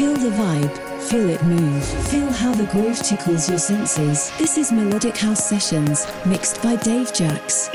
Feel the vibe, feel it move, feel how the groove tickles your senses. This is Melodic House Sessions, mixed by Dave Jax.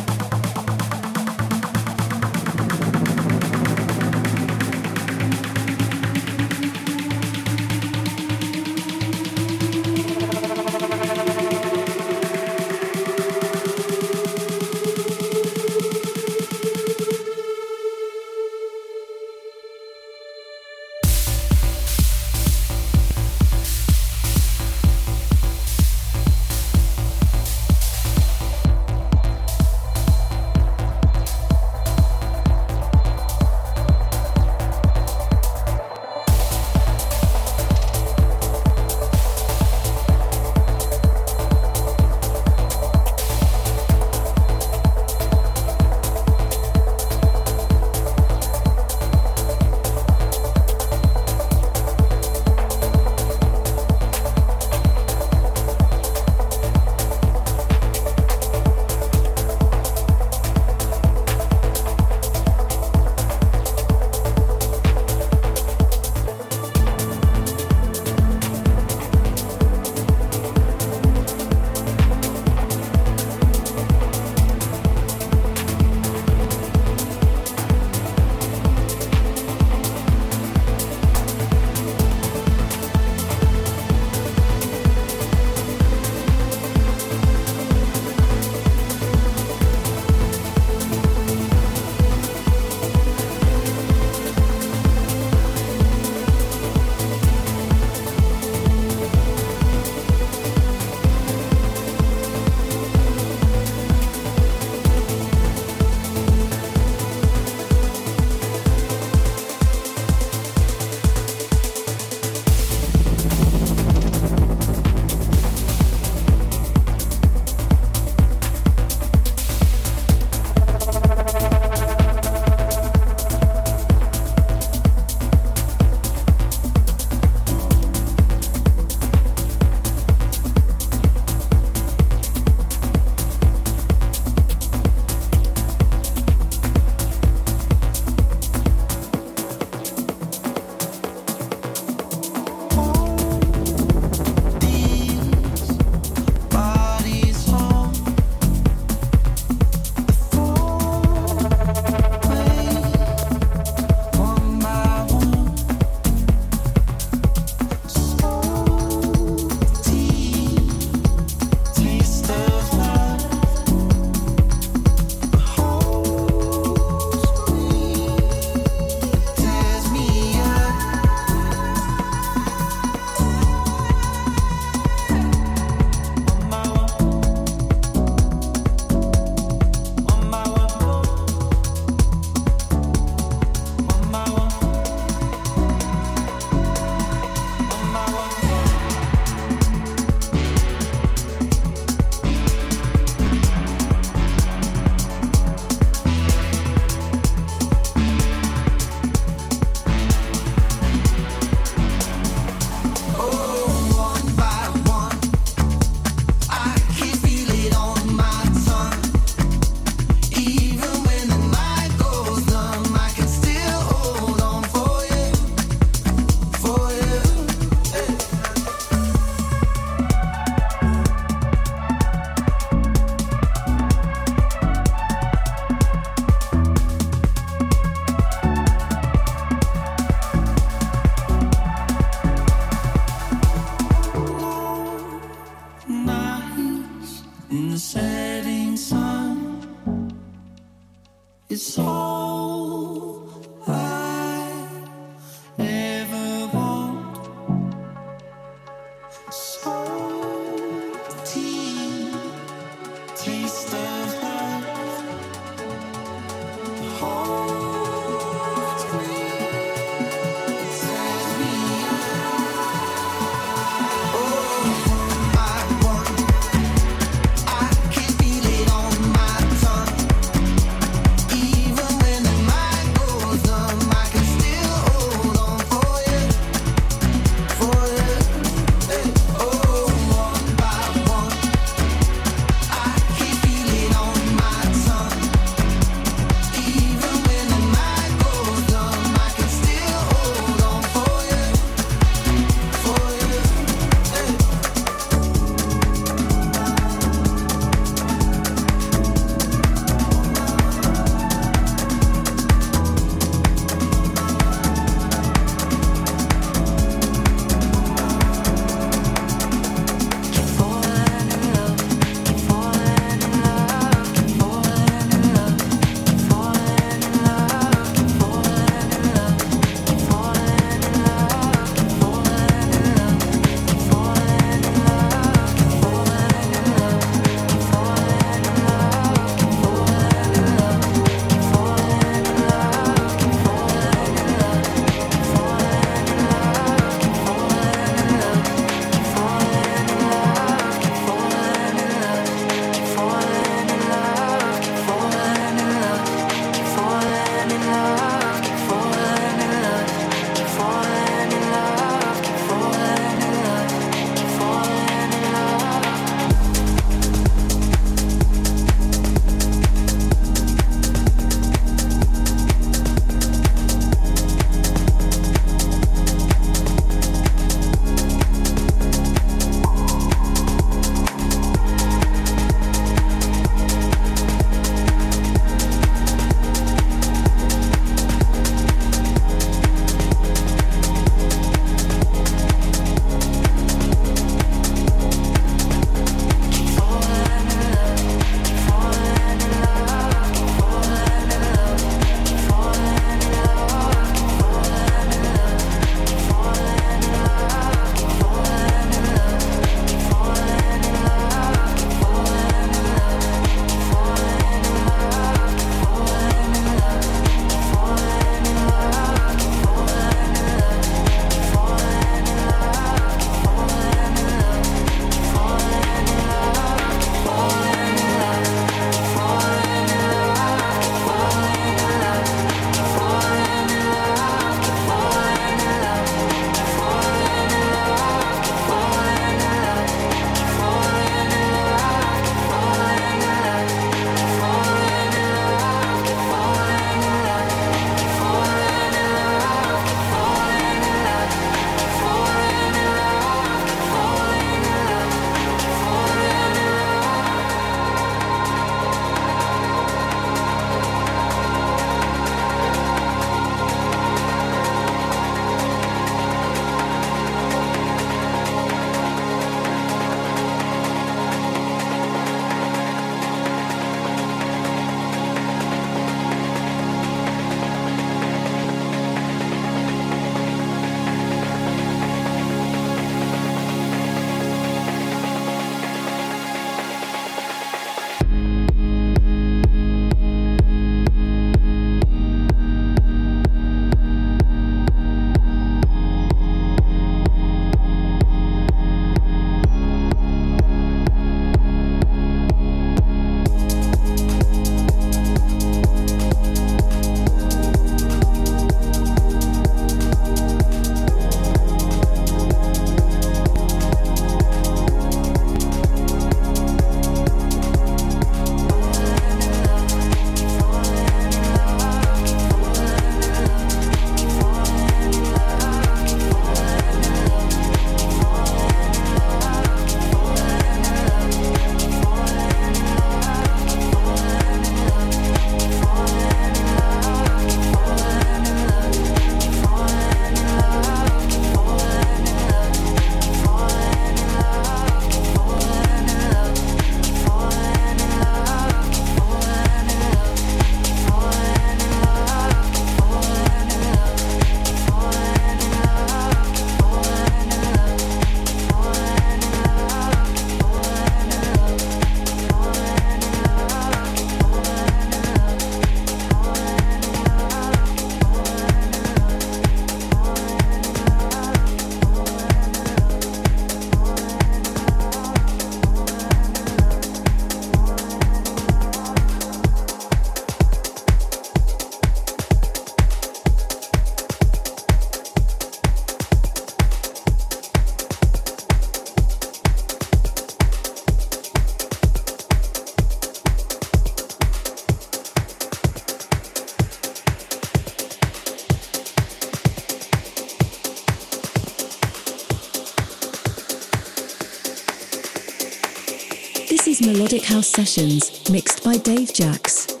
Melodic House Sessions, mixed by Dave Jax.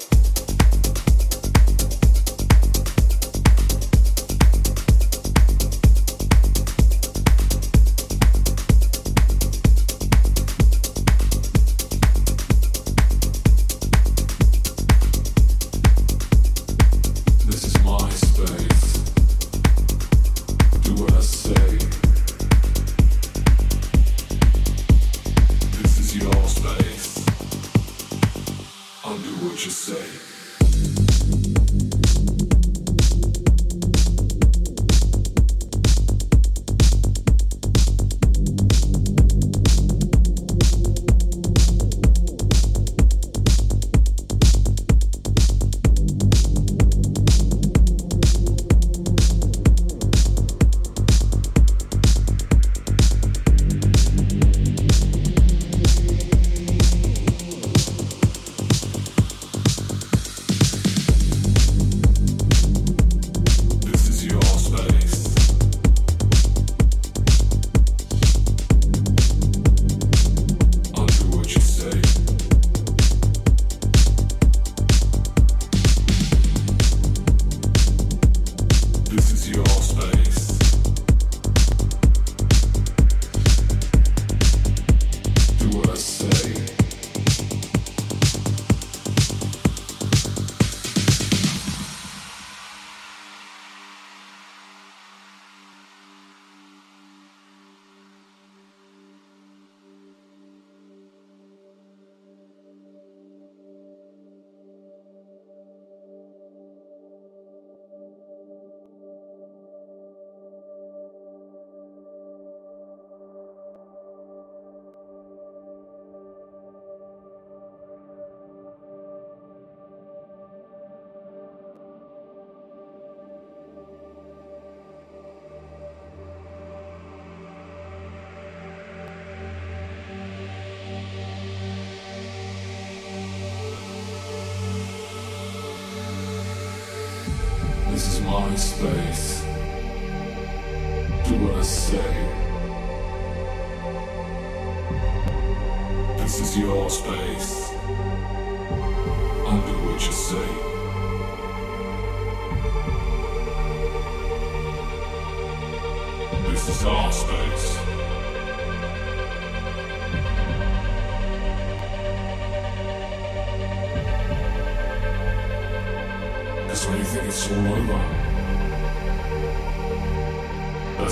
space.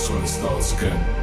That's it starts again.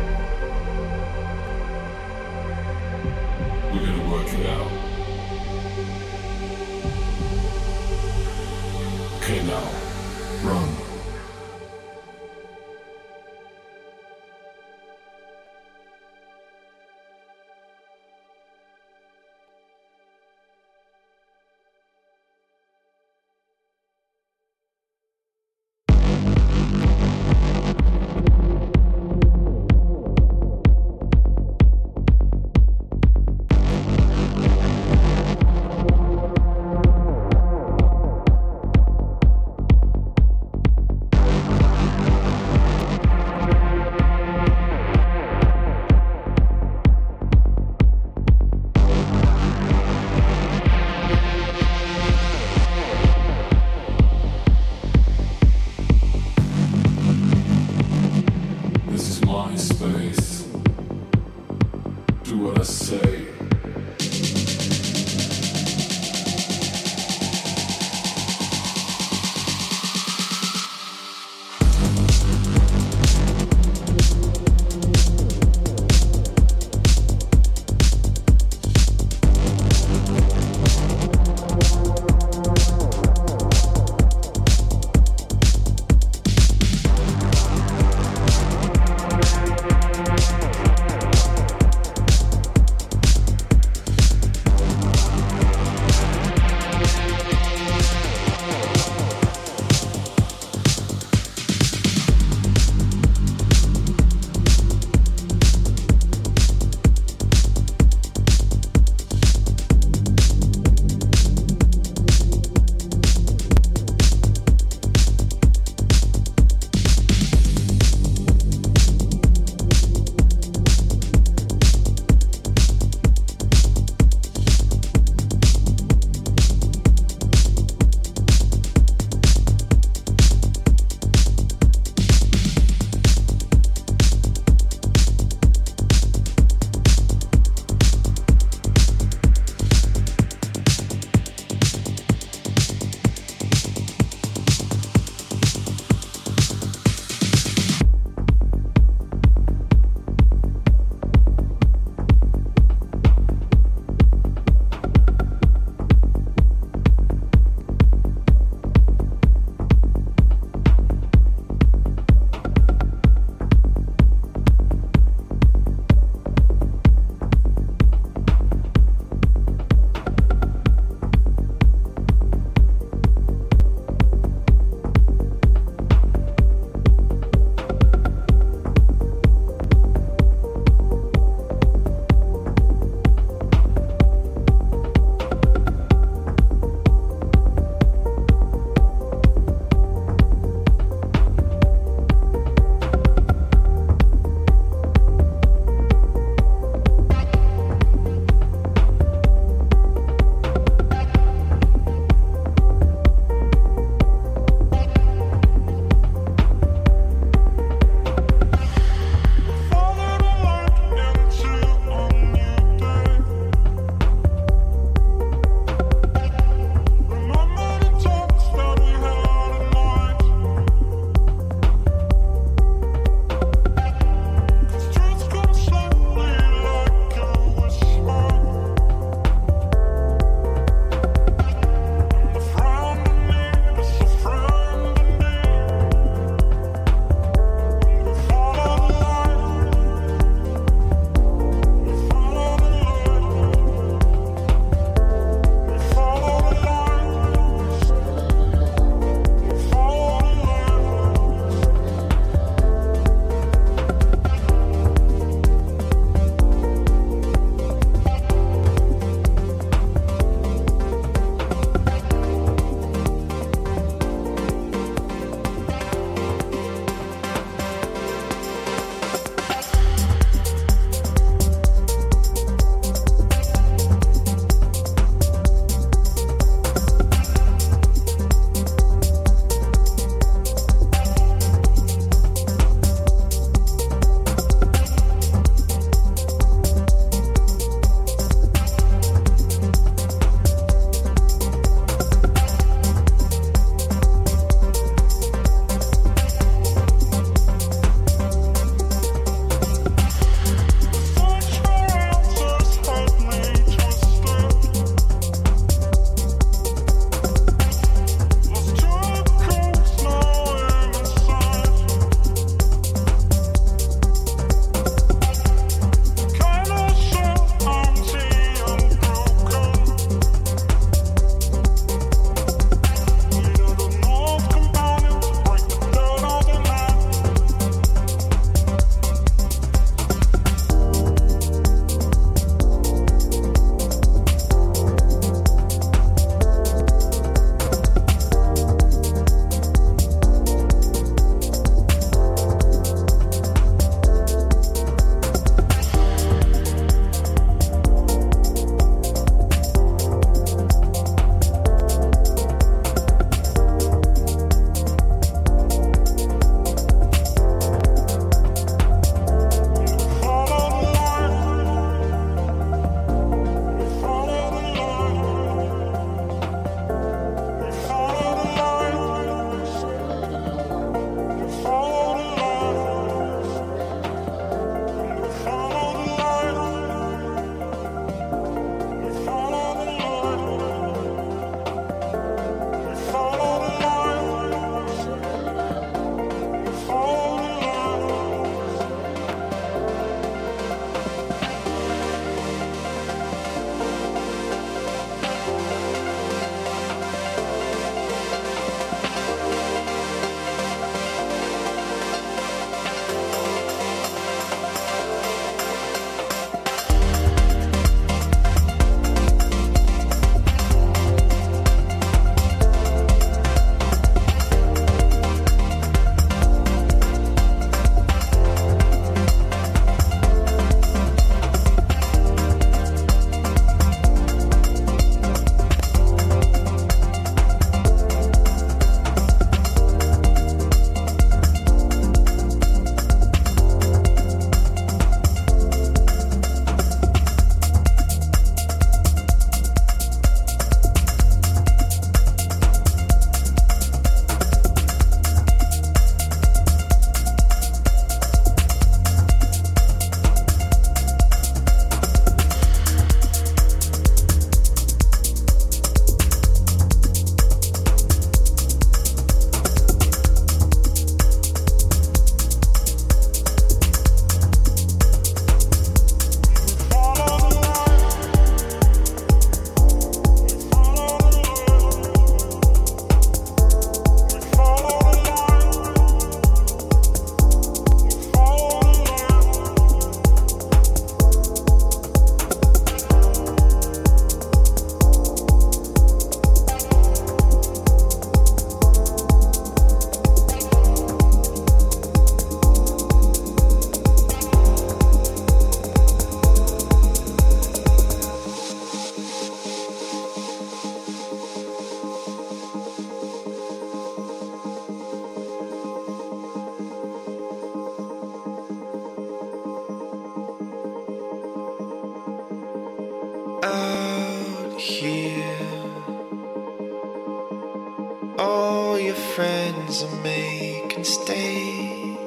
Friends are making statements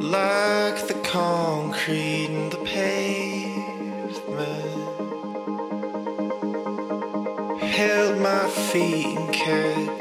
like the concrete in the pavement. Held my feet and kept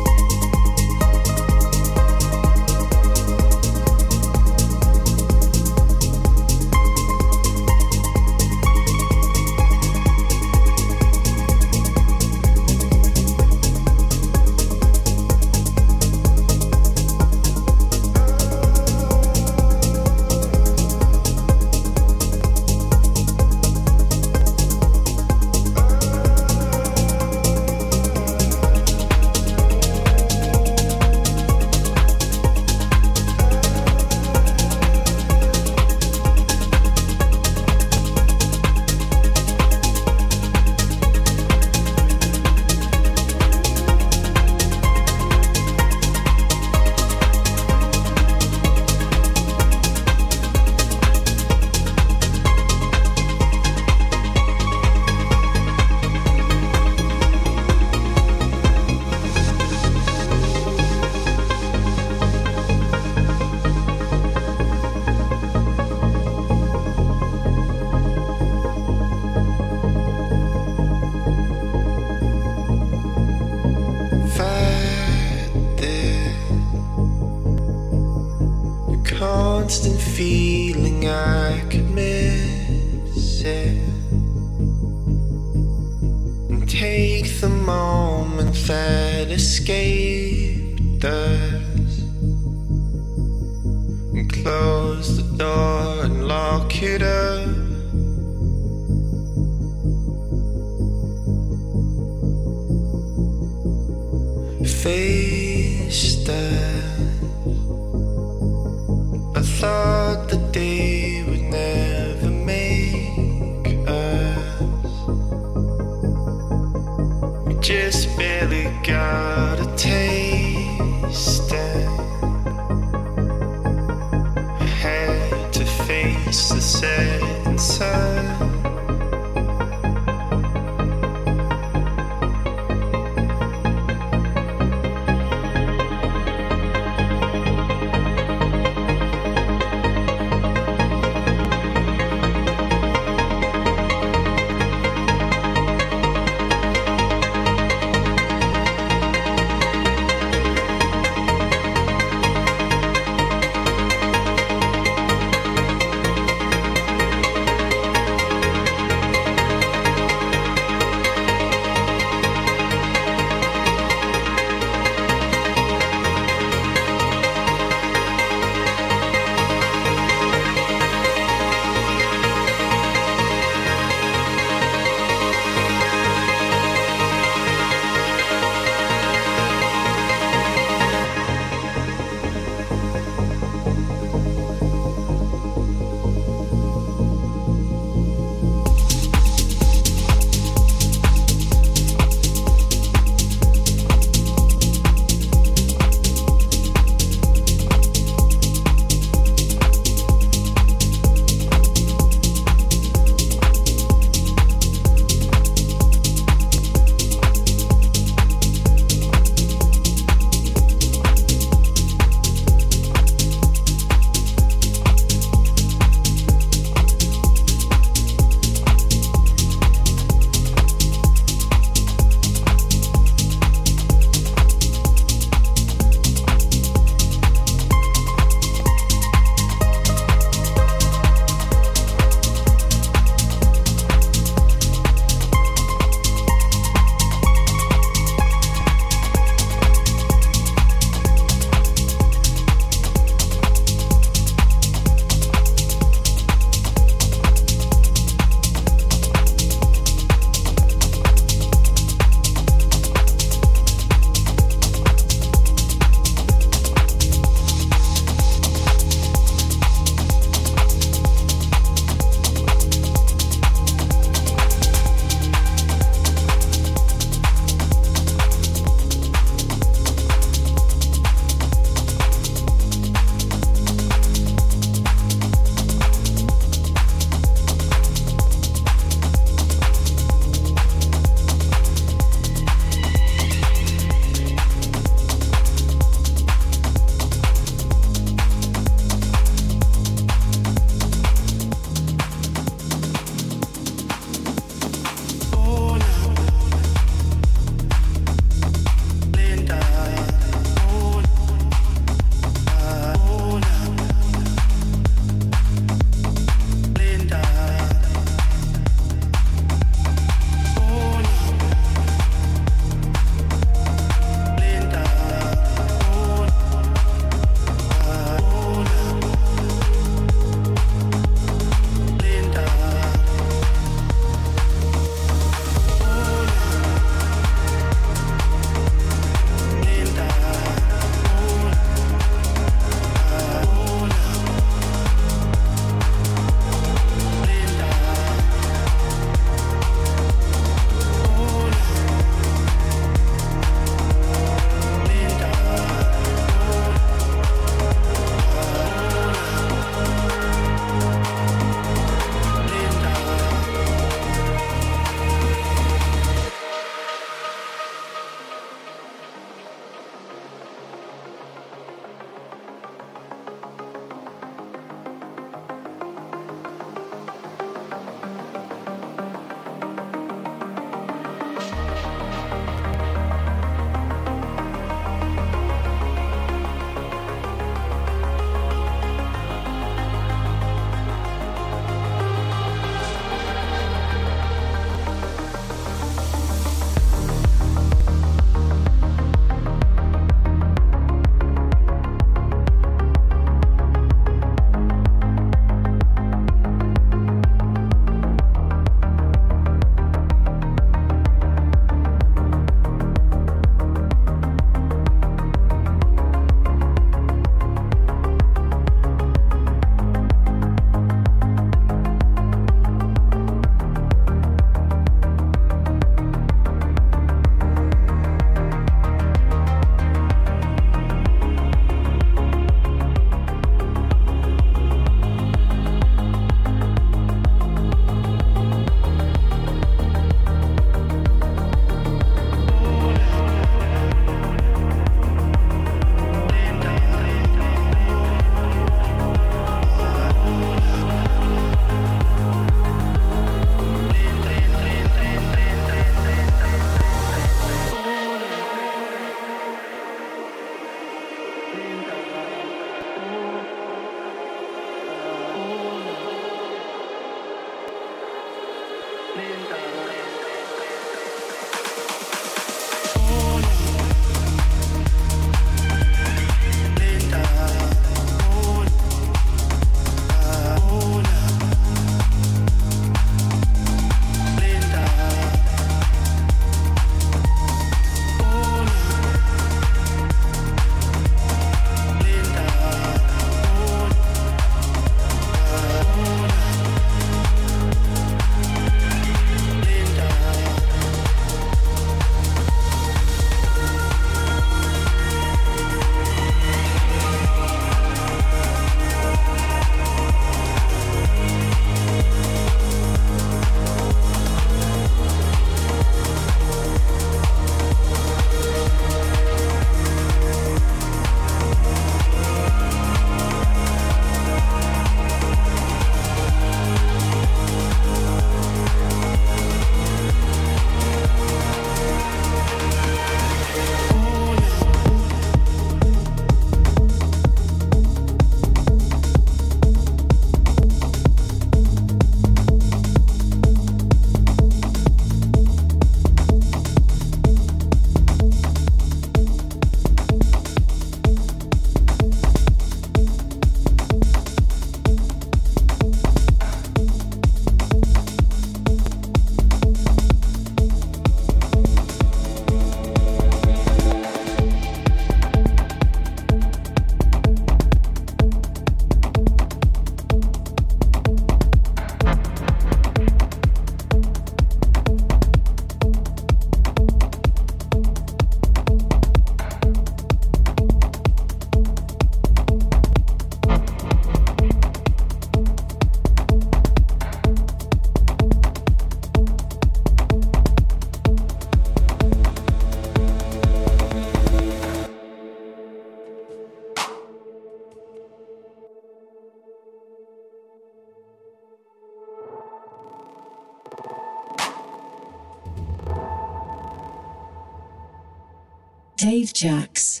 Dave Jax.